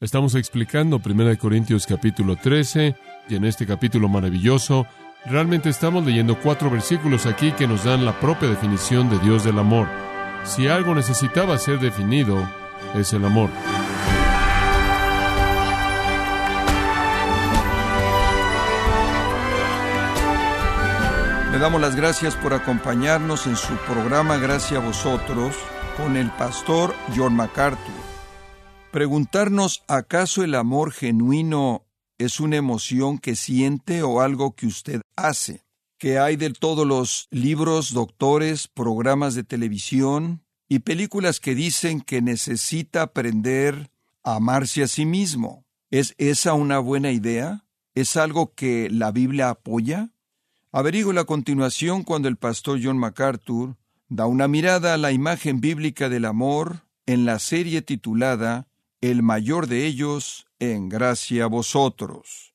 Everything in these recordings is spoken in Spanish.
Estamos explicando 1 Corintios capítulo 13 y en este capítulo maravilloso realmente estamos leyendo cuatro versículos aquí que nos dan la propia definición de Dios del amor. Si algo necesitaba ser definido, es el amor. Le damos las gracias por acompañarnos en su programa Gracias a vosotros con el pastor John MacArthur. Preguntarnos ¿acaso el amor genuino es una emoción que siente o algo que usted hace? ¿Qué hay de todos los libros, doctores, programas de televisión y películas que dicen que necesita aprender a amarse a sí mismo? ¿Es esa una buena idea? ¿Es algo que la Biblia apoya? Averigüe a continuación cuando el pastor John MacArthur da una mirada a la imagen bíblica del amor en la serie titulada el mayor de ellos en gracia a vosotros.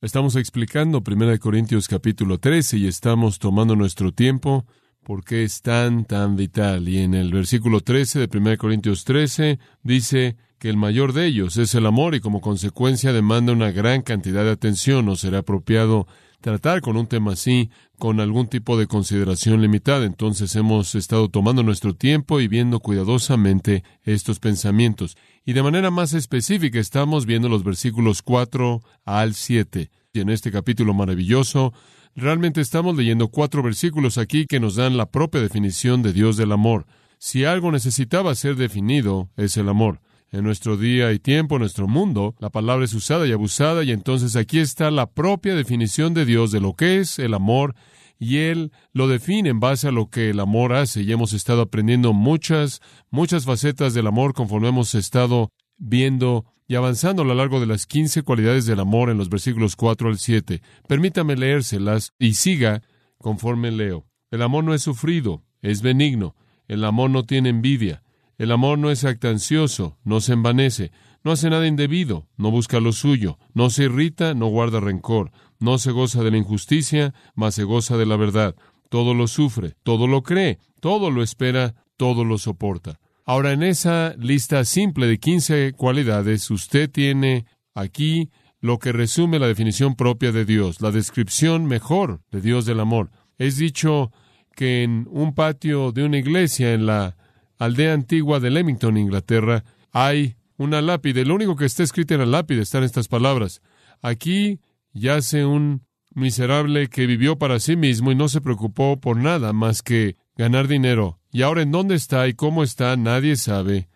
Estamos explicando 1 Corintios capítulo 13 y estamos tomando nuestro tiempo porque es tan, tan vital. Y en el versículo 13 de 1 Corintios 13 dice que el mayor de ellos es el amor y como consecuencia demanda una gran cantidad de atención. No será apropiado tratar con un tema así con algún tipo de consideración limitada. Entonces hemos estado tomando nuestro tiempo y viendo cuidadosamente estos pensamientos. Y de manera más específica estamos viendo los versículos 4 al 7. Y en este capítulo maravilloso, realmente estamos leyendo cuatro versículos aquí que nos dan la propia definición de Dios del amor. Si algo necesitaba ser definido, es el amor. En nuestro día y tiempo, en nuestro mundo, la palabra es usada y abusada, y entonces aquí está la propia definición de Dios de lo que es el amor, y Él lo define en base a lo que el amor hace, y hemos estado aprendiendo muchas, muchas facetas del amor conforme hemos estado viendo y avanzando a lo largo de las quince cualidades del amor en los versículos 4 al 7. Permítame leérselas y siga conforme leo. El amor no es sufrido, es benigno. El amor no tiene envidia. El amor no es actancioso, no se envanece, no hace nada indebido, no busca lo suyo, no se irrita, no guarda rencor, no se goza de la injusticia, mas se goza de la verdad. Todo lo sufre, todo lo cree, todo lo espera, todo lo soporta. Ahora, en esa lista simple de quince cualidades, usted tiene aquí lo que resume la definición propia de Dios, la descripción mejor de Dios del amor. Es dicho que en un patio de una iglesia en la aldea antigua de Leamington, Inglaterra, hay una lápide. Lo único que está escrito en la lápide están estas palabras. Aquí yace un miserable que vivió para sí mismo y no se preocupó por nada más que ganar dinero. Y ahora en dónde está y cómo está nadie sabe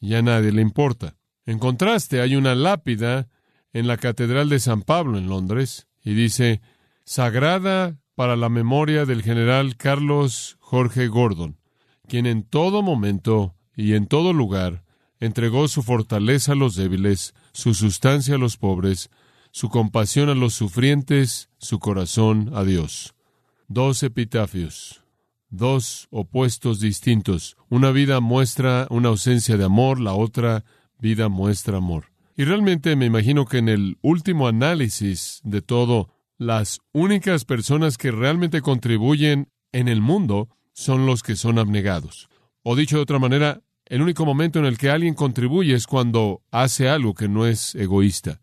y a nadie le importa. En contraste, hay una lápida en la Catedral de San Pablo en Londres y dice, Sagrada para la memoria del general Carlos Jorge Gordon quien en todo momento y en todo lugar entregó su fortaleza a los débiles, su sustancia a los pobres, su compasión a los sufrientes, su corazón a Dios. Dos epitafios, dos opuestos distintos. Una vida muestra una ausencia de amor, la otra vida muestra amor. Y realmente me imagino que en el último análisis de todo, las únicas personas que realmente contribuyen en el mundo son los que son abnegados. O dicho de otra manera, el único momento en el que alguien contribuye es cuando hace algo que no es egoísta.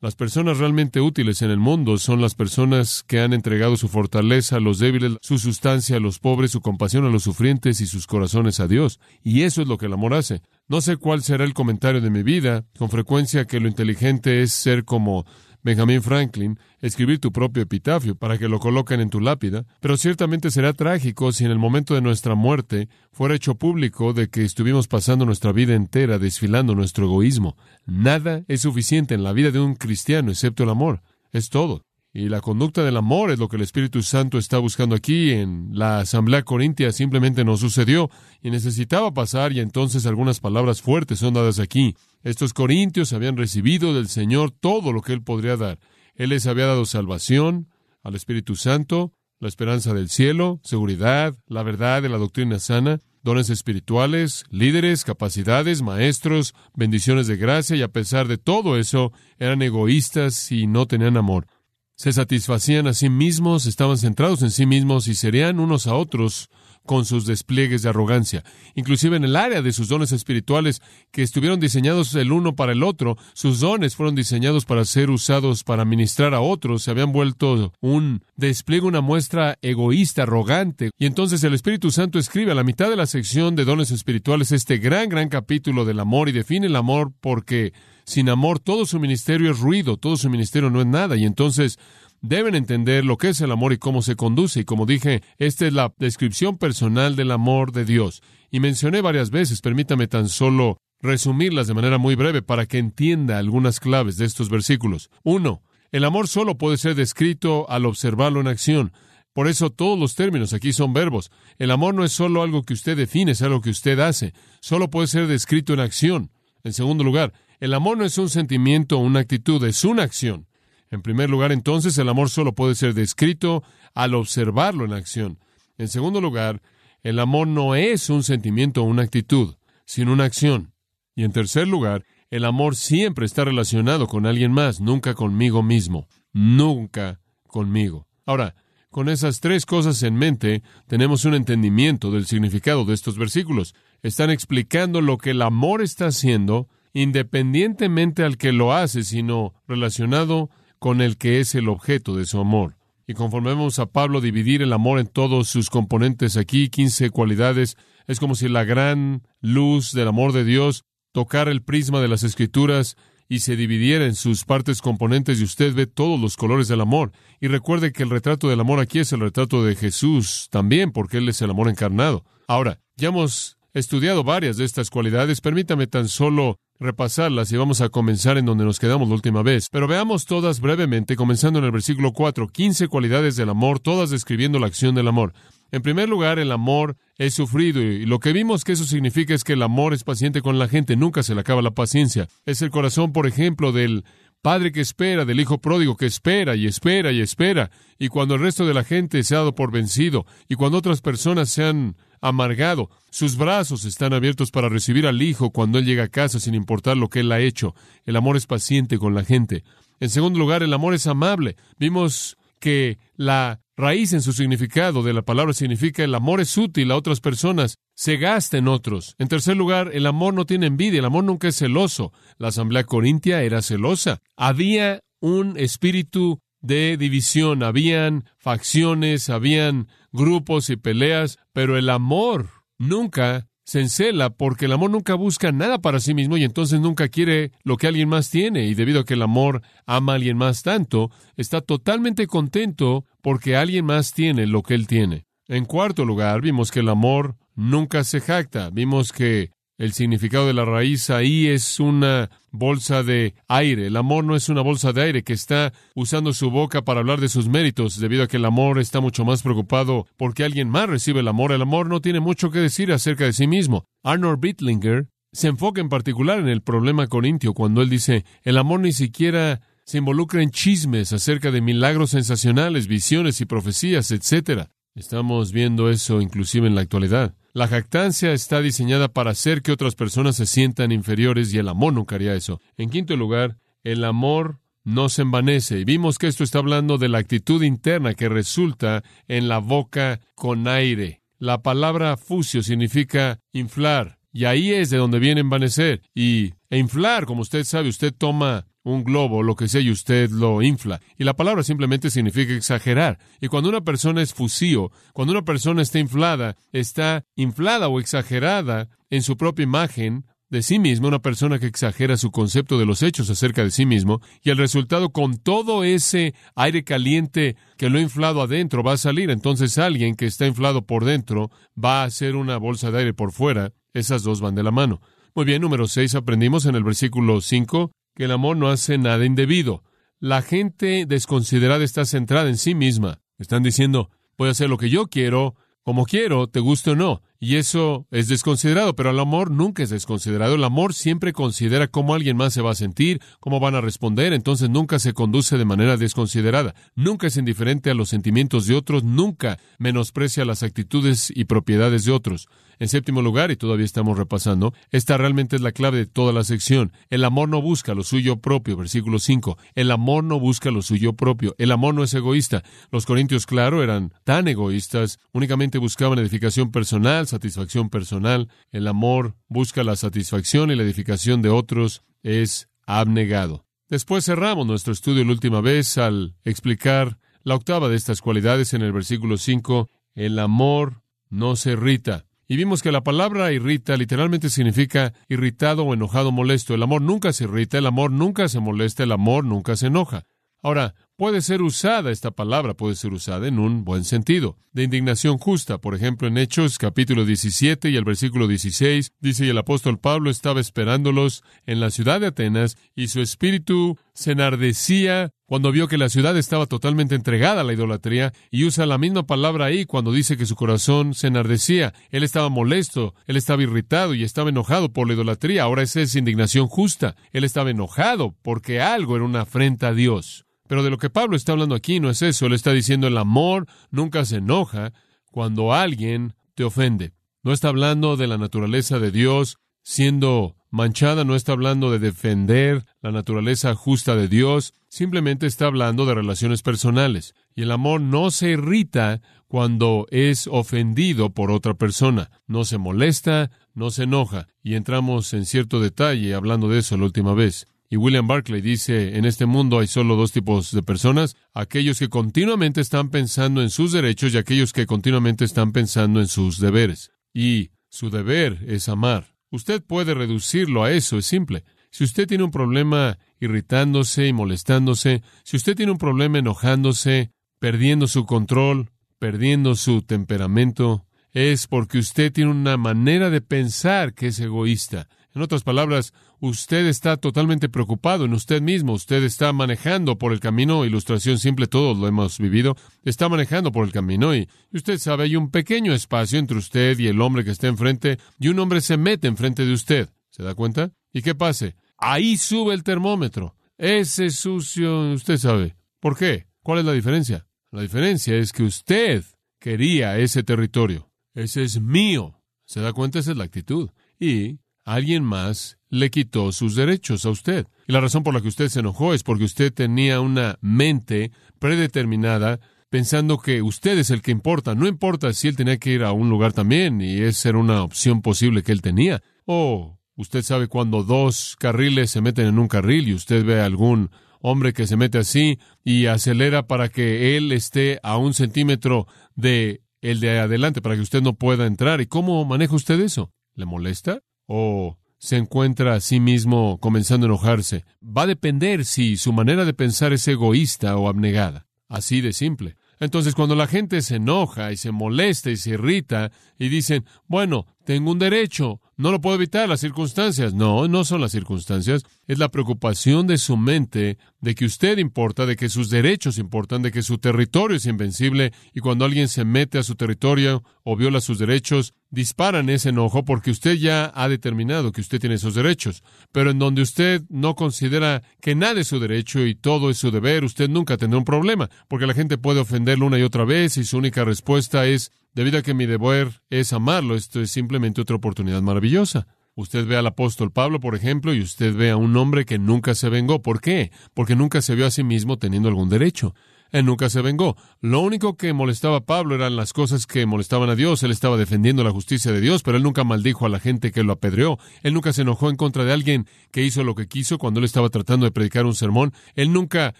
Las personas realmente útiles en el mundo son las personas que han entregado su fortaleza a los débiles, su sustancia a los pobres, su compasión a los sufrientes y sus corazones a Dios. Y eso es lo que el amor hace. No sé cuál será el comentario de mi vida, con frecuencia que lo inteligente es ser como Benjamin Franklin, escribir tu propio epitafio para que lo coloquen en tu lápida, pero ciertamente será trágico si en el momento de nuestra muerte fuera hecho público de que estuvimos pasando nuestra vida entera desfilando nuestro egoísmo. Nada es suficiente en la vida de un cristiano excepto el amor. Es todo. Y la conducta del amor es lo que el Espíritu Santo está buscando aquí. En la Asamblea Corintia simplemente no sucedió y necesitaba pasar y entonces algunas palabras fuertes son dadas aquí. Estos corintios habían recibido del Señor todo lo que Él podría dar. Él les había dado salvación al Espíritu Santo, la esperanza del cielo, seguridad, la verdad de la doctrina sana, dones espirituales, líderes, capacidades, maestros, bendiciones de gracia y a pesar de todo eso eran egoístas y no tenían amor se satisfacían a sí mismos, estaban centrados en sí mismos y serían unos a otros con sus despliegues de arrogancia. Inclusive en el área de sus dones espirituales que estuvieron diseñados el uno para el otro, sus dones fueron diseñados para ser usados para ministrar a otros, se habían vuelto un despliegue, una muestra egoísta, arrogante. Y entonces el Espíritu Santo escribe a la mitad de la sección de dones espirituales este gran, gran capítulo del amor y define el amor porque sin amor todo su ministerio es ruido, todo su ministerio no es nada. Y entonces deben entender lo que es el amor y cómo se conduce. Y como dije, esta es la descripción personal del amor de Dios. Y mencioné varias veces, permítame tan solo resumirlas de manera muy breve para que entienda algunas claves de estos versículos. Uno, el amor solo puede ser descrito al observarlo en acción. Por eso todos los términos aquí son verbos. El amor no es solo algo que usted define, es algo que usted hace. Solo puede ser descrito en acción. En segundo lugar, el amor no es un sentimiento o una actitud, es una acción. En primer lugar, entonces, el amor solo puede ser descrito al observarlo en acción. En segundo lugar, el amor no es un sentimiento o una actitud, sino una acción. Y en tercer lugar, el amor siempre está relacionado con alguien más, nunca conmigo mismo, nunca conmigo. Ahora, con esas tres cosas en mente, tenemos un entendimiento del significado de estos versículos. Están explicando lo que el amor está haciendo, independientemente al que lo hace, sino relacionado con el que es el objeto de su amor. Y conforme vemos a Pablo dividir el amor en todos sus componentes aquí, quince cualidades, es como si la gran luz del amor de Dios tocara el prisma de las escrituras y se dividiera en sus partes componentes y usted ve todos los colores del amor. Y recuerde que el retrato del amor aquí es el retrato de Jesús también, porque Él es el amor encarnado. Ahora, ya hemos estudiado varias de estas cualidades, permítame tan solo repasarlas y vamos a comenzar en donde nos quedamos la última vez. Pero veamos todas brevemente, comenzando en el versículo 4, 15 cualidades del amor, todas describiendo la acción del amor. En primer lugar, el amor es sufrido y lo que vimos que eso significa es que el amor es paciente con la gente, nunca se le acaba la paciencia. Es el corazón, por ejemplo, del padre que espera, del hijo pródigo que espera y espera y espera, y cuando el resto de la gente se ha dado por vencido, y cuando otras personas se han amargado, sus brazos están abiertos para recibir al hijo cuando él llega a casa sin importar lo que él ha hecho. El amor es paciente con la gente. En segundo lugar, el amor es amable. Vimos que la raíz en su significado de la palabra significa el amor es útil a otras personas, se gasta en otros. En tercer lugar, el amor no tiene envidia, el amor nunca es celoso. La asamblea corintia era celosa. Había un espíritu de división, habían facciones, habían grupos y peleas, pero el amor nunca se encela porque el amor nunca busca nada para sí mismo y entonces nunca quiere lo que alguien más tiene y debido a que el amor ama a alguien más tanto, está totalmente contento porque alguien más tiene lo que él tiene. En cuarto lugar, vimos que el amor nunca se jacta, vimos que el significado de la raíz ahí es una bolsa de aire. El amor no es una bolsa de aire que está usando su boca para hablar de sus méritos, debido a que el amor está mucho más preocupado porque alguien más recibe el amor. El amor no tiene mucho que decir acerca de sí mismo. Arnold Bittlinger se enfoca en particular en el problema corintio cuando él dice, el amor ni siquiera se involucra en chismes acerca de milagros sensacionales, visiones y profecías, etc. Estamos viendo eso inclusive en la actualidad. La jactancia está diseñada para hacer que otras personas se sientan inferiores y el amor nunca haría eso. En quinto lugar, el amor no se envanece. Y vimos que esto está hablando de la actitud interna que resulta en la boca con aire. La palabra fucio significa inflar. Y ahí es de donde viene envanecer. Y e inflar, como usted sabe, usted toma un globo, lo que sea, y usted lo infla. Y la palabra simplemente significa exagerar. Y cuando una persona es fusío, cuando una persona está inflada, está inflada o exagerada en su propia imagen de sí mismo, una persona que exagera su concepto de los hechos acerca de sí mismo, y el resultado con todo ese aire caliente que lo ha inflado adentro va a salir. Entonces alguien que está inflado por dentro va a hacer una bolsa de aire por fuera. Esas dos van de la mano. Muy bien, número seis, aprendimos en el versículo cinco que el amor no hace nada indebido. La gente desconsiderada está centrada en sí misma. Están diciendo, voy a hacer lo que yo quiero, como quiero, te guste o no. Y eso es desconsiderado, pero el amor nunca es desconsiderado. El amor siempre considera cómo alguien más se va a sentir, cómo van a responder, entonces nunca se conduce de manera desconsiderada. Nunca es indiferente a los sentimientos de otros, nunca menosprecia las actitudes y propiedades de otros. En séptimo lugar, y todavía estamos repasando, esta realmente es la clave de toda la sección. El amor no busca lo suyo propio, versículo 5. El amor no busca lo suyo propio. El amor no es egoísta. Los corintios, claro, eran tan egoístas, únicamente buscaban edificación personal, satisfacción personal. El amor busca la satisfacción y la edificación de otros es abnegado. Después cerramos nuestro estudio la última vez al explicar la octava de estas cualidades en el versículo 5. El amor no se irrita. Y vimos que la palabra irrita literalmente significa irritado o enojado, molesto. El amor nunca se irrita, el amor nunca se molesta, el amor nunca se enoja. Ahora, puede ser usada esta palabra, puede ser usada en un buen sentido, de indignación justa. Por ejemplo, en Hechos capítulo 17 y el versículo 16 dice, y el apóstol Pablo estaba esperándolos en la ciudad de Atenas y su espíritu se enardecía cuando vio que la ciudad estaba totalmente entregada a la idolatría y usa la misma palabra ahí cuando dice que su corazón se enardecía. Él estaba molesto, él estaba irritado y estaba enojado por la idolatría. Ahora esa es indignación justa. Él estaba enojado porque algo era una afrenta a Dios. Pero de lo que Pablo está hablando aquí no es eso. Él está diciendo el amor nunca se enoja cuando alguien te ofende. No está hablando de la naturaleza de Dios siendo manchada, no está hablando de defender la naturaleza justa de Dios, simplemente está hablando de relaciones personales. Y el amor no se irrita cuando es ofendido por otra persona, no se molesta, no se enoja. Y entramos en cierto detalle hablando de eso la última vez. Y William Barclay dice, en este mundo hay solo dos tipos de personas, aquellos que continuamente están pensando en sus derechos y aquellos que continuamente están pensando en sus deberes. Y su deber es amar. Usted puede reducirlo a eso, es simple. Si usted tiene un problema irritándose y molestándose, si usted tiene un problema enojándose, perdiendo su control, perdiendo su temperamento, es porque usted tiene una manera de pensar que es egoísta. En otras palabras, usted está totalmente preocupado en usted mismo, usted está manejando por el camino, ilustración simple, todos lo hemos vivido, está manejando por el camino y usted sabe, hay un pequeño espacio entre usted y el hombre que está enfrente y un hombre se mete enfrente de usted. ¿Se da cuenta? ¿Y qué pase? Ahí sube el termómetro. Ese sucio, usted sabe. ¿Por qué? ¿Cuál es la diferencia? La diferencia es que usted quería ese territorio. Ese es mío. ¿Se da cuenta? Esa es la actitud. Y alguien más le quitó sus derechos a usted. Y la razón por la que usted se enojó es porque usted tenía una mente predeterminada pensando que usted es el que importa. No importa si él tenía que ir a un lugar también y esa era una opción posible que él tenía. O usted sabe cuando dos carriles se meten en un carril y usted ve a algún hombre que se mete así y acelera para que él esté a un centímetro de el de adelante para que usted no pueda entrar. ¿Y cómo maneja usted eso? ¿Le molesta? ¿O se encuentra a sí mismo comenzando a enojarse? Va a depender si su manera de pensar es egoísta o abnegada. Así de simple. Entonces, cuando la gente se enoja y se molesta y se irrita y dicen, bueno, tengo un derecho, no lo puedo evitar, las circunstancias. No, no son las circunstancias. Es la preocupación de su mente de que usted importa, de que sus derechos importan, de que su territorio es invencible y cuando alguien se mete a su territorio o viola sus derechos, disparan ese enojo porque usted ya ha determinado que usted tiene esos derechos. Pero en donde usted no considera que nada es su derecho y todo es su deber, usted nunca tendrá un problema, porque la gente puede ofenderlo una y otra vez y su única respuesta es Debido a que mi deber es amarlo, esto es simplemente otra oportunidad maravillosa. Usted ve al apóstol Pablo, por ejemplo, y usted ve a un hombre que nunca se vengó. ¿Por qué? Porque nunca se vio a sí mismo teniendo algún derecho. Él nunca se vengó. Lo único que molestaba a Pablo eran las cosas que molestaban a Dios. Él estaba defendiendo la justicia de Dios, pero él nunca maldijo a la gente que lo apedreó. Él nunca se enojó en contra de alguien que hizo lo que quiso cuando él estaba tratando de predicar un sermón. Él nunca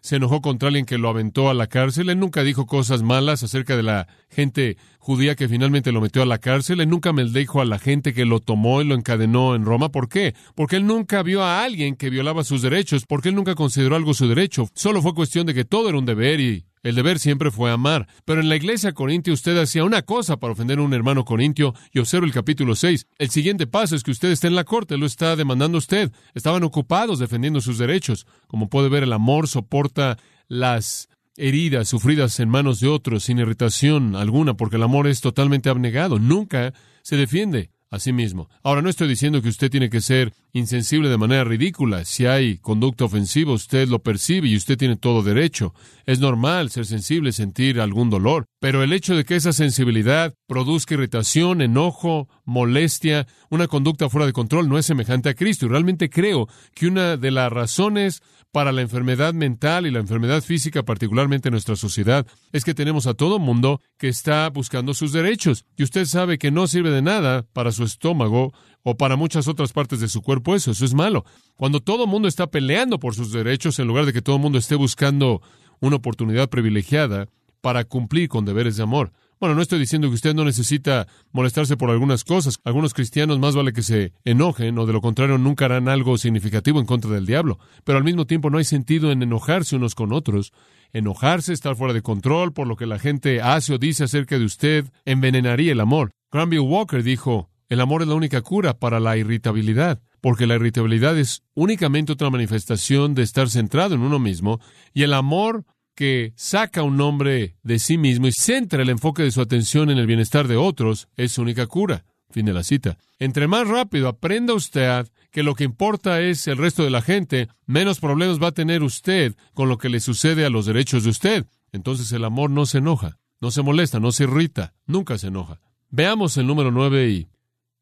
se enojó contra alguien que lo aventó a la cárcel. Él nunca dijo cosas malas acerca de la gente judía que finalmente lo metió a la cárcel. Él nunca maldijo a la gente que lo tomó y lo encadenó en Roma. ¿Por qué? Porque él nunca vio a alguien que violaba sus derechos, porque él nunca consideró algo su derecho. Solo fue cuestión de que todo era un deber y el deber siempre fue amar. Pero en la iglesia corintio usted hacía una cosa para ofender a un hermano corintio y observa el capítulo 6. El siguiente paso es que usted está en la corte, lo está demandando usted. Estaban ocupados defendiendo sus derechos. Como puede ver, el amor soporta las heridas sufridas en manos de otros sin irritación alguna, porque el amor es totalmente abnegado. Nunca se defiende a sí mismo. Ahora, no estoy diciendo que usted tiene que ser insensible de manera ridícula. Si hay conducta ofensiva, usted lo percibe y usted tiene todo derecho. Es normal ser sensible, sentir algún dolor. Pero el hecho de que esa sensibilidad produzca irritación, enojo, molestia, una conducta fuera de control, no es semejante a Cristo. Y realmente creo que una de las razones para la enfermedad mental y la enfermedad física, particularmente en nuestra sociedad, es que tenemos a todo mundo que está buscando sus derechos. Y usted sabe que no sirve de nada para su estómago o para muchas otras partes de su cuerpo eso. Eso es malo. Cuando todo mundo está peleando por sus derechos, en lugar de que todo el mundo esté buscando una oportunidad privilegiada para cumplir con deberes de amor. Bueno, no estoy diciendo que usted no necesita molestarse por algunas cosas. Algunos cristianos más vale que se enojen o de lo contrario nunca harán algo significativo en contra del diablo. Pero al mismo tiempo no hay sentido en enojarse unos con otros. Enojarse, estar fuera de control por lo que la gente hace o dice acerca de usted, envenenaría el amor. Granville Walker dijo, el amor es la única cura para la irritabilidad, porque la irritabilidad es únicamente otra manifestación de estar centrado en uno mismo, y el amor que saca a un hombre de sí mismo y centra el enfoque de su atención en el bienestar de otros es su única cura. Fin de la cita. Entre más rápido aprenda usted que lo que importa es el resto de la gente, menos problemas va a tener usted con lo que le sucede a los derechos de usted. Entonces el amor no se enoja, no se molesta, no se irrita, nunca se enoja. Veamos el número nueve y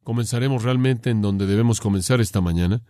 comenzaremos realmente en donde debemos comenzar esta mañana.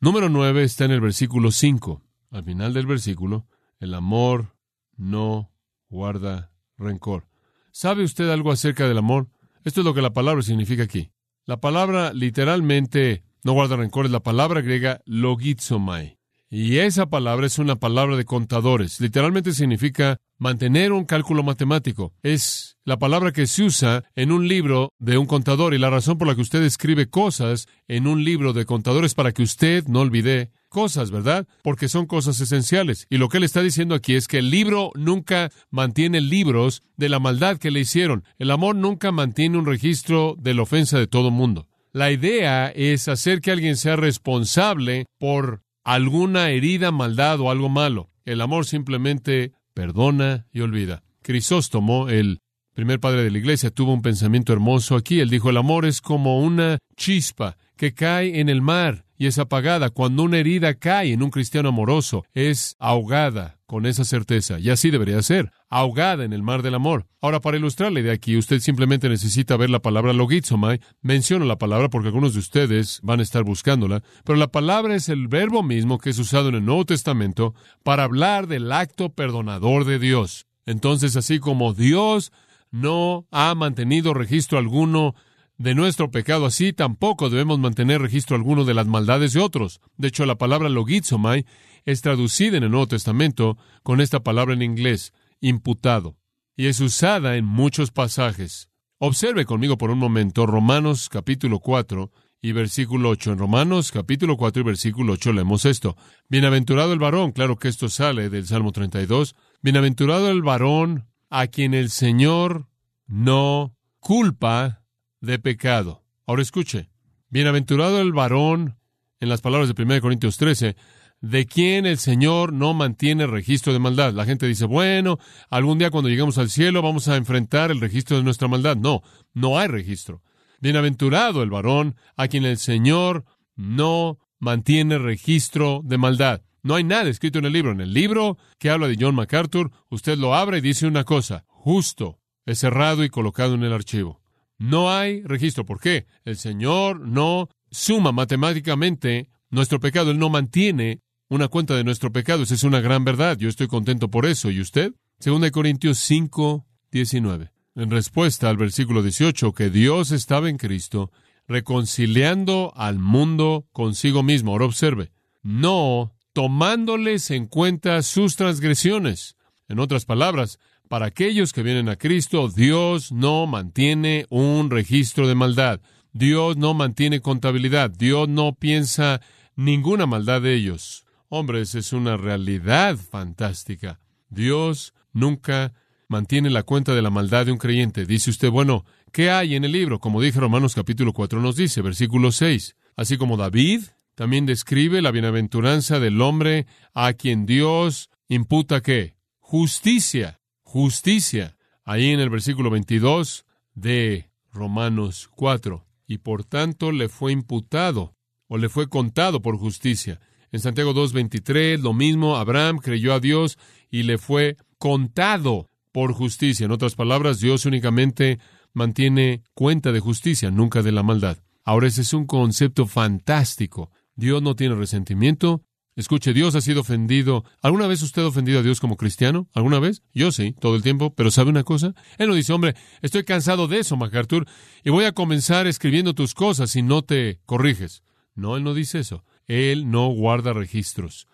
Número nueve está en el versículo cinco. Al final del versículo, el amor no guarda rencor. ¿Sabe usted algo acerca del amor? Esto es lo que la palabra significa aquí. La palabra literalmente no guarda rencor es la palabra griega logizomai. Y esa palabra es una palabra de contadores. Literalmente significa mantener un cálculo matemático. Es la palabra que se usa en un libro de un contador y la razón por la que usted escribe cosas en un libro de contadores para que usted no olvide cosas, ¿verdad? Porque son cosas esenciales. Y lo que él está diciendo aquí es que el libro nunca mantiene libros de la maldad que le hicieron. El amor nunca mantiene un registro de la ofensa de todo mundo. La idea es hacer que alguien sea responsable por alguna herida, maldad o algo malo. El amor simplemente perdona y olvida. Crisóstomo, el primer padre de la iglesia, tuvo un pensamiento hermoso aquí. Él dijo, el amor es como una chispa que cae en el mar y es apagada. Cuando una herida cae en un cristiano amoroso, es ahogada con esa certeza. Y así debería ser, ahogada en el mar del amor. Ahora, para ilustrarle de aquí, usted simplemente necesita ver la palabra logizomai. Menciono la palabra porque algunos de ustedes van a estar buscándola, pero la palabra es el verbo mismo que es usado en el Nuevo Testamento para hablar del acto perdonador de Dios. Entonces, así como Dios no ha mantenido registro alguno de nuestro pecado, así tampoco debemos mantener registro alguno de las maldades de otros. De hecho, la palabra logizomai es traducida en el Nuevo Testamento con esta palabra en inglés, imputado, y es usada en muchos pasajes. Observe conmigo por un momento Romanos capítulo 4 y versículo 8. En Romanos capítulo 4 y versículo 8 leemos esto. Bienaventurado el varón, claro que esto sale del Salmo 32. Bienaventurado el varón a quien el Señor no culpa de pecado. Ahora escuche, bienaventurado el varón, en las palabras de 1 Corintios 13, de quien el Señor no mantiene registro de maldad. La gente dice, bueno, algún día cuando lleguemos al cielo vamos a enfrentar el registro de nuestra maldad. No, no hay registro. Bienaventurado el varón a quien el Señor no mantiene registro de maldad. No hay nada escrito en el libro. En el libro que habla de John MacArthur, usted lo abre y dice una cosa, justo, es cerrado y colocado en el archivo. No hay registro. ¿Por qué? El Señor no suma matemáticamente nuestro pecado. Él no mantiene una cuenta de nuestro pecado. Esa es una gran verdad. Yo estoy contento por eso. ¿Y usted? Segunda de Corintios 5, 19. En respuesta al versículo 18, que Dios estaba en Cristo, reconciliando al mundo consigo mismo. Ahora observe, no tomándoles en cuenta sus transgresiones. En otras palabras, para aquellos que vienen a Cristo, Dios no mantiene un registro de maldad. Dios no mantiene contabilidad. Dios no piensa ninguna maldad de ellos. Hombres, es una realidad fantástica. Dios nunca mantiene la cuenta de la maldad de un creyente. Dice usted, bueno, ¿qué hay en el libro? Como dije Romanos capítulo 4 nos dice, versículo 6. Así como David también describe la bienaventuranza del hombre a quien Dios imputa qué? Justicia justicia. Ahí en el versículo 22 de Romanos 4. Y por tanto le fue imputado o le fue contado por justicia. En Santiago 2.23, lo mismo, Abraham creyó a Dios y le fue contado por justicia. En otras palabras, Dios únicamente mantiene cuenta de justicia, nunca de la maldad. Ahora ese es un concepto fantástico. Dios no tiene resentimiento. Escuche, Dios ha sido ofendido. ¿Alguna vez usted ha ofendido a Dios como cristiano? ¿Alguna vez? Yo sí, todo el tiempo. Pero ¿sabe una cosa? Él no dice, hombre, estoy cansado de eso, MacArthur, y voy a comenzar escribiendo tus cosas si no te corriges. No, Él no dice eso. Él no guarda registros.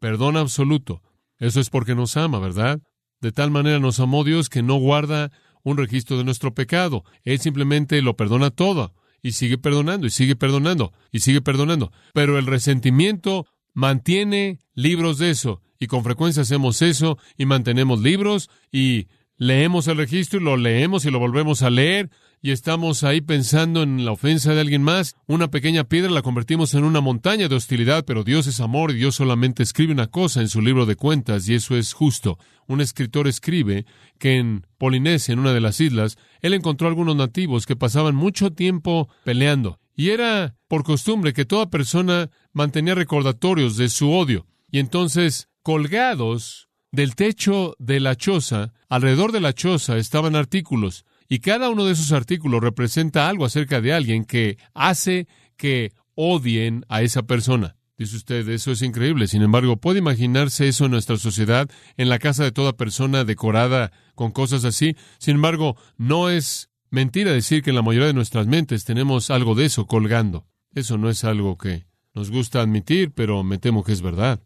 Perdón absoluto. Eso es porque nos ama, ¿verdad? De tal manera nos amó Dios que no guarda un registro de nuestro pecado. Él simplemente lo perdona todo y sigue perdonando y sigue perdonando y sigue perdonando. Pero el resentimiento mantiene libros de eso y con frecuencia hacemos eso y mantenemos libros y leemos el registro y lo leemos y lo volvemos a leer y estamos ahí pensando en la ofensa de alguien más, una pequeña piedra la convertimos en una montaña de hostilidad, pero Dios es amor y Dios solamente escribe una cosa en su libro de cuentas y eso es justo. Un escritor escribe que en Polinesia, en una de las islas, él encontró algunos nativos que pasaban mucho tiempo peleando y era por costumbre que toda persona mantenía recordatorios de su odio y entonces colgados del techo de la choza, alrededor de la choza estaban artículos y cada uno de esos artículos representa algo acerca de alguien que hace que odien a esa persona. Dice usted, eso es increíble. Sin embargo, ¿puede imaginarse eso en nuestra sociedad, en la casa de toda persona decorada con cosas así? Sin embargo, no es mentira decir que en la mayoría de nuestras mentes tenemos algo de eso colgando. Eso no es algo que nos gusta admitir, pero me temo que es verdad.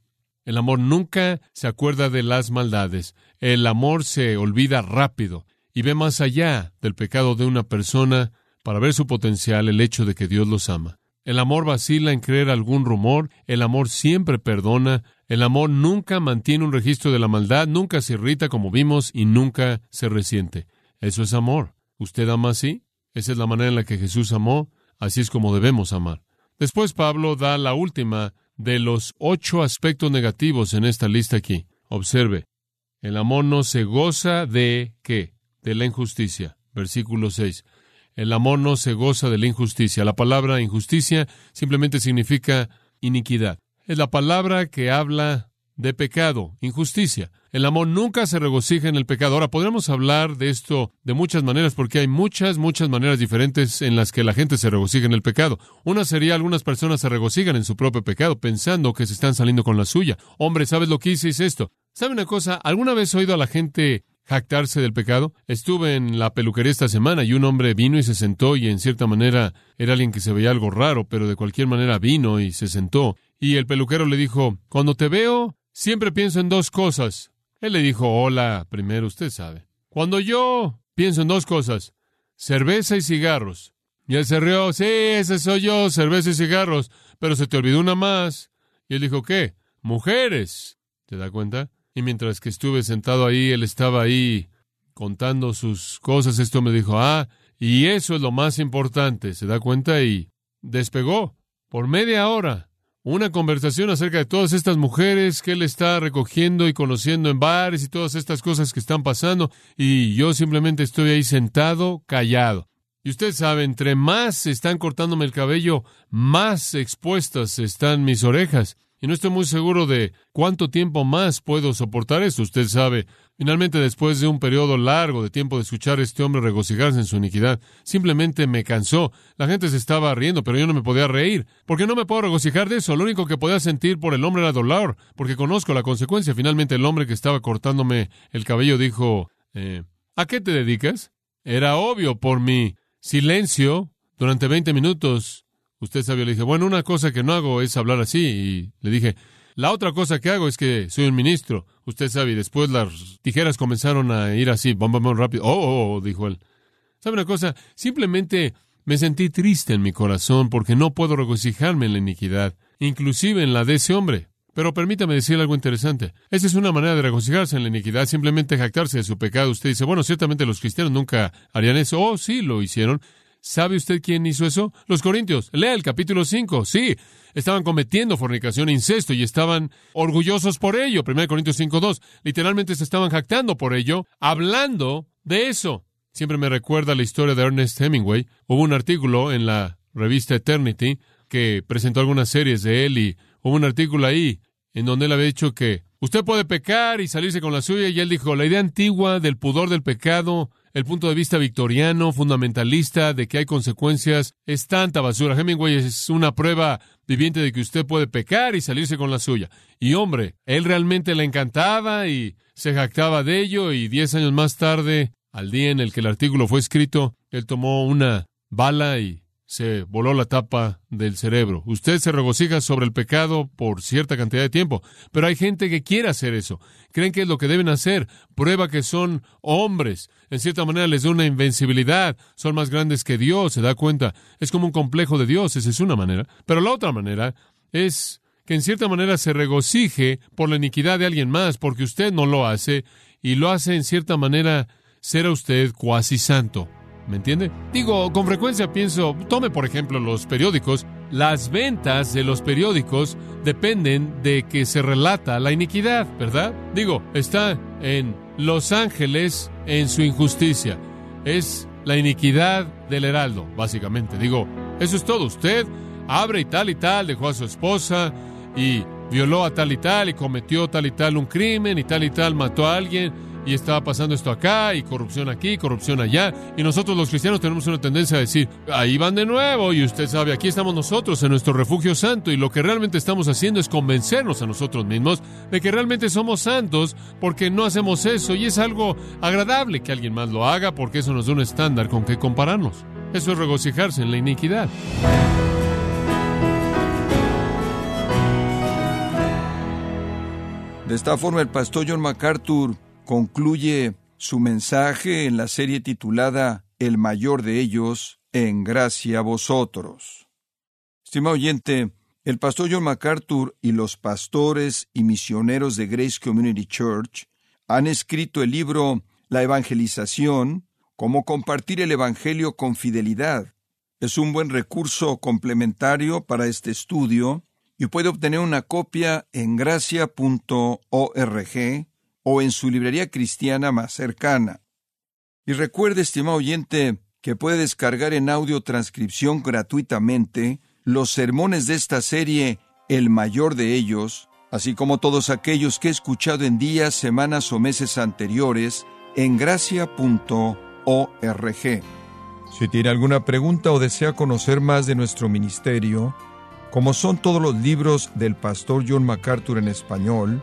El amor nunca se acuerda de las maldades. El amor se olvida rápido y ve más allá del pecado de una persona para ver su potencial, el hecho de que Dios los ama. El amor vacila en creer algún rumor, el amor siempre perdona, el amor nunca mantiene un registro de la maldad, nunca se irrita como vimos y nunca se resiente. Eso es amor. ¿Usted ama así? Esa es la manera en la que Jesús amó, así es como debemos amar. Después Pablo da la última de los ocho aspectos negativos en esta lista aquí. Observe, el amor no se goza de qué? De la injusticia. Versículo 6. El amor no se goza de la injusticia. La palabra injusticia simplemente significa iniquidad. Es la palabra que habla de pecado, injusticia. El amor nunca se regocija en el pecado. Ahora, podríamos hablar de esto de muchas maneras porque hay muchas, muchas maneras diferentes en las que la gente se regocija en el pecado. Una sería algunas personas se regocijan en su propio pecado pensando que se están saliendo con la suya. Hombre, ¿sabes lo que hice? Es esto. ¿Sabe una cosa? ¿Alguna vez he oído a la gente jactarse del pecado. Estuve en la peluquería esta semana y un hombre vino y se sentó y en cierta manera era alguien que se veía algo raro, pero de cualquier manera vino y se sentó. Y el peluquero le dijo, cuando te veo, siempre pienso en dos cosas. Él le dijo, hola, primero usted sabe. Cuando yo pienso en dos cosas, cerveza y cigarros. Y él se rió, sí, ese soy yo, cerveza y cigarros, pero se te olvidó una más. Y él dijo, ¿qué? Mujeres. ¿Te da cuenta? Y mientras que estuve sentado ahí, él estaba ahí contando sus cosas. Esto me dijo, ah, y eso es lo más importante. ¿Se da cuenta? Y despegó por media hora una conversación acerca de todas estas mujeres que él está recogiendo y conociendo en bares y todas estas cosas que están pasando. Y yo simplemente estoy ahí sentado, callado. Y usted sabe, entre más están cortándome el cabello, más expuestas están mis orejas y no estoy muy seguro de cuánto tiempo más puedo soportar esto. Usted sabe, finalmente después de un periodo largo de tiempo de escuchar a este hombre regocijarse en su iniquidad, simplemente me cansó. La gente se estaba riendo, pero yo no me podía reír, porque no me puedo regocijar de eso. Lo único que podía sentir por el hombre era dolor, porque conozco la consecuencia. Finalmente el hombre que estaba cortándome el cabello dijo, eh, ¿a qué te dedicas? Era obvio por mi silencio durante 20 minutos Usted sabía, le dije, bueno, una cosa que no hago es hablar así. Y le dije, la otra cosa que hago es que soy un ministro. Usted sabe, y después las tijeras comenzaron a ir así, bam, bam, rápido. Oh, oh, oh, dijo él. ¿Sabe una cosa? Simplemente me sentí triste en mi corazón porque no puedo regocijarme en la iniquidad, inclusive en la de ese hombre. Pero permítame decirle algo interesante. Esa es una manera de regocijarse en la iniquidad, simplemente jactarse de su pecado. Usted dice, bueno, ciertamente los cristianos nunca harían eso. Oh, sí, lo hicieron. ¿Sabe usted quién hizo eso? Los corintios. Lea el capítulo 5. Sí, estaban cometiendo fornicación e incesto y estaban orgullosos por ello. 1 Corintios 5.2. Literalmente se estaban jactando por ello, hablando de eso. siempre me recuerda la historia de Ernest Hemingway. Hubo un artículo en la revista Eternity que presentó algunas series de él y hubo un artículo ahí en donde él había dicho que usted puede pecar y salirse con la suya y él dijo, la idea antigua del pudor del pecado, el punto de vista victoriano, fundamentalista, de que hay consecuencias, es tanta basura. Hemingway es una prueba viviente de que usted puede pecar y salirse con la suya. Y hombre, él realmente le encantaba y se jactaba de ello y diez años más tarde, al día en el que el artículo fue escrito, él tomó una bala y se voló la tapa del cerebro. Usted se regocija sobre el pecado por cierta cantidad de tiempo, pero hay gente que quiere hacer eso. Creen que es lo que deben hacer. Prueba que son hombres. En cierta manera les da una invencibilidad. Son más grandes que Dios, se da cuenta. Es como un complejo de Dios, esa es una manera. Pero la otra manera es que en cierta manera se regocije por la iniquidad de alguien más, porque usted no lo hace, y lo hace en cierta manera ser a usted cuasi santo. ¿Me entiende? Digo, con frecuencia pienso, tome por ejemplo los periódicos, las ventas de los periódicos dependen de que se relata la iniquidad, ¿verdad? Digo, está en Los Ángeles en su injusticia. Es la iniquidad del heraldo, básicamente. Digo, eso es todo. Usted abre y tal y tal, dejó a su esposa y violó a tal y tal y cometió tal y tal un crimen y tal y tal mató a alguien y estaba pasando esto acá, y corrupción aquí, corrupción allá, y nosotros los cristianos tenemos una tendencia a decir, ahí van de nuevo, y usted sabe, aquí estamos nosotros en nuestro refugio santo, y lo que realmente estamos haciendo es convencernos a nosotros mismos de que realmente somos santos porque no hacemos eso, y es algo agradable que alguien más lo haga porque eso nos da un estándar con que compararnos. Eso es regocijarse en la iniquidad. De esta forma, el pastor John MacArthur concluye su mensaje en la serie titulada El mayor de ellos, en gracia a vosotros. Estimado oyente, el pastor John MacArthur y los pastores y misioneros de Grace Community Church han escrito el libro La Evangelización, cómo compartir el Evangelio con fidelidad. Es un buen recurso complementario para este estudio y puede obtener una copia en gracia.org o en su librería cristiana más cercana. Y recuerde, estimado oyente, que puede descargar en audio transcripción gratuitamente los sermones de esta serie, el mayor de ellos, así como todos aquellos que he escuchado en días, semanas o meses anteriores en gracia.org. Si tiene alguna pregunta o desea conocer más de nuestro ministerio, como son todos los libros del pastor John MacArthur en español,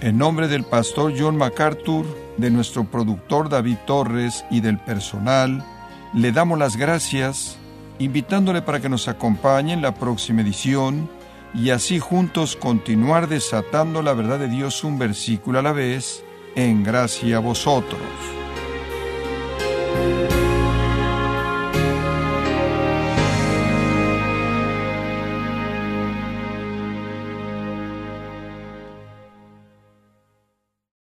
en nombre del pastor John MacArthur, de nuestro productor David Torres y del personal, le damos las gracias, invitándole para que nos acompañe en la próxima edición y así juntos continuar desatando la verdad de Dios un versículo a la vez, en gracia a vosotros.